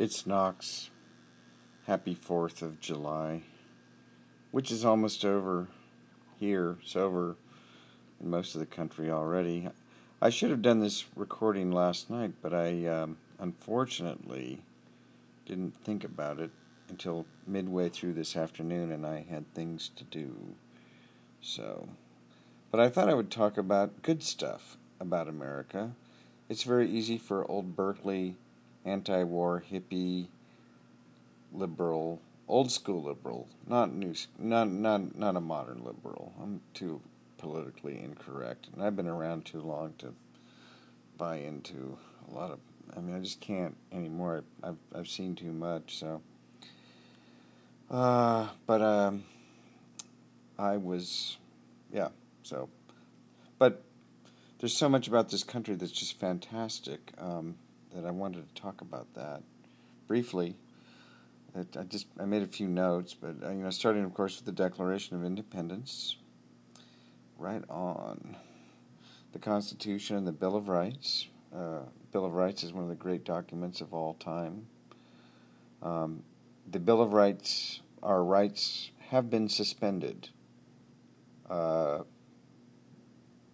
It's Knox. Happy 4th of July, which is almost over here. It's over in most of the country already. I should have done this recording last night, but I um, unfortunately didn't think about it until midway through this afternoon and I had things to do. So, but I thought I would talk about good stuff about America. It's very easy for old Berkeley anti-war hippie liberal old school liberal not new not not not a modern liberal. I'm too politically incorrect and i've been around too long to buy into a lot of i mean i just can't anymore. I've i've seen too much so. Uh but um i was yeah so. But there's so much about this country that's just fantastic um that I wanted to talk about that briefly. It, I just I made a few notes, but uh, you know, starting of course with the Declaration of Independence. Right on. The Constitution and the Bill of Rights. Uh, Bill of Rights is one of the great documents of all time. Um, the Bill of Rights, our rights have been suspended. Uh,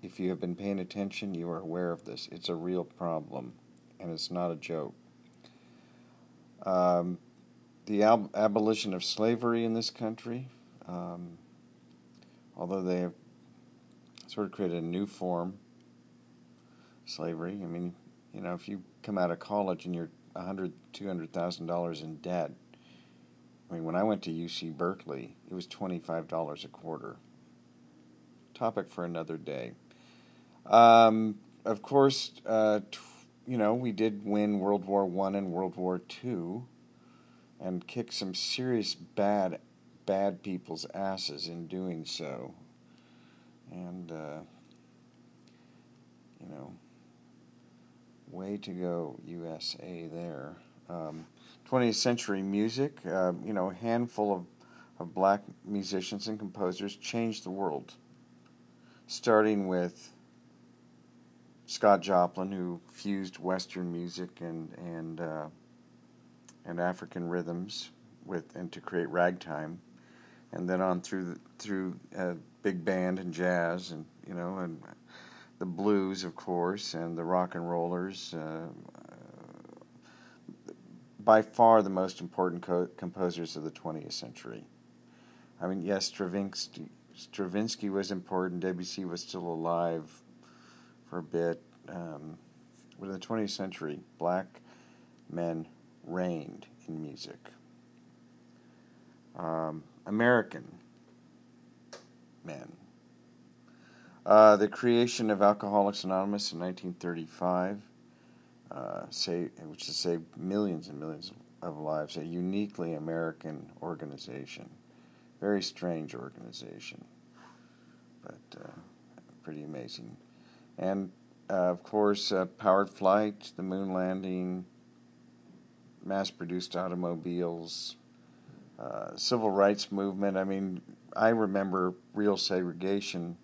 if you have been paying attention, you are aware of this. It's a real problem and it's not a joke. Um, the ab- abolition of slavery in this country, um, although they have sort of created a new form, slavery. I mean, you know, if you come out of college and you're hundred, two hundred thousand dollars in debt. I mean, when I went to UC Berkeley, it was twenty-five dollars a quarter. Topic for another day. Um, of course, uh, you know, we did win World War One and World War Two, and kick some serious bad, bad people's asses in doing so. And uh, you know, way to go, USA! There. Um, 20th century music, uh, you know, a handful of, of black musicians and composers changed the world. Starting with Scott Joplin, who fused Western music and and uh, and African rhythms with and to create ragtime, and then on through the, through uh, big band and jazz and you know and the blues of course and the rock and rollers. Uh, by far the most important co- composers of the 20th century. I mean, yes, Stravinsky, Stravinsky was important. Debussy was still alive for a bit. Um, in the 20th century, black men reigned in music. Um, American men. Uh, the creation of Alcoholics Anonymous in 1935, uh, which has saved millions and millions of lives, a uniquely American organization. Very strange organization, but uh, pretty amazing and uh, of course, uh, powered flight, the moon landing, mass produced automobiles, uh, civil rights movement. I mean, I remember real segregation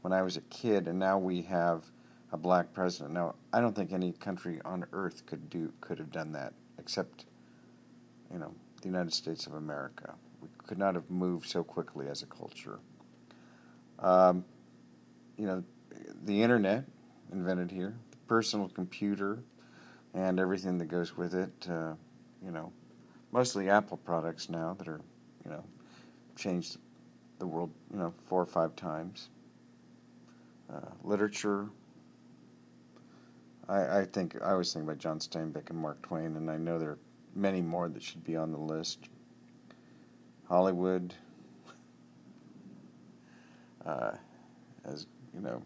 when I was a kid, and now we have a black president. Now, I don't think any country on earth could do could have done that, except, you know, the United States of America. We could not have moved so quickly as a culture. Um, you know, the internet invented here, the personal computer, and everything that goes with it. Uh, you know, mostly Apple products now that are, you know, changed the world, you know, four or five times. Uh, literature. I, I think I always think about John Steinbeck and Mark Twain, and I know there are many more that should be on the list. Hollywood, uh, as you know,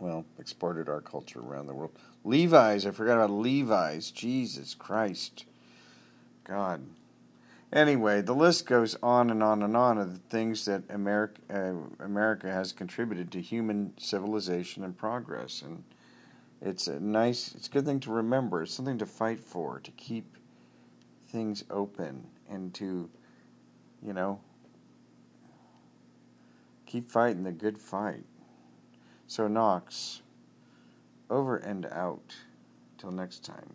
well, exported our culture around the world. Levi's, I forgot about Levi's. Jesus Christ. God. Anyway, the list goes on and on and on of the things that America, uh, America has contributed to human civilization and progress. And it's a nice, it's a good thing to remember. It's something to fight for, to keep things open and to, you know, keep fighting the good fight. So, Knox, over and out. Till next time.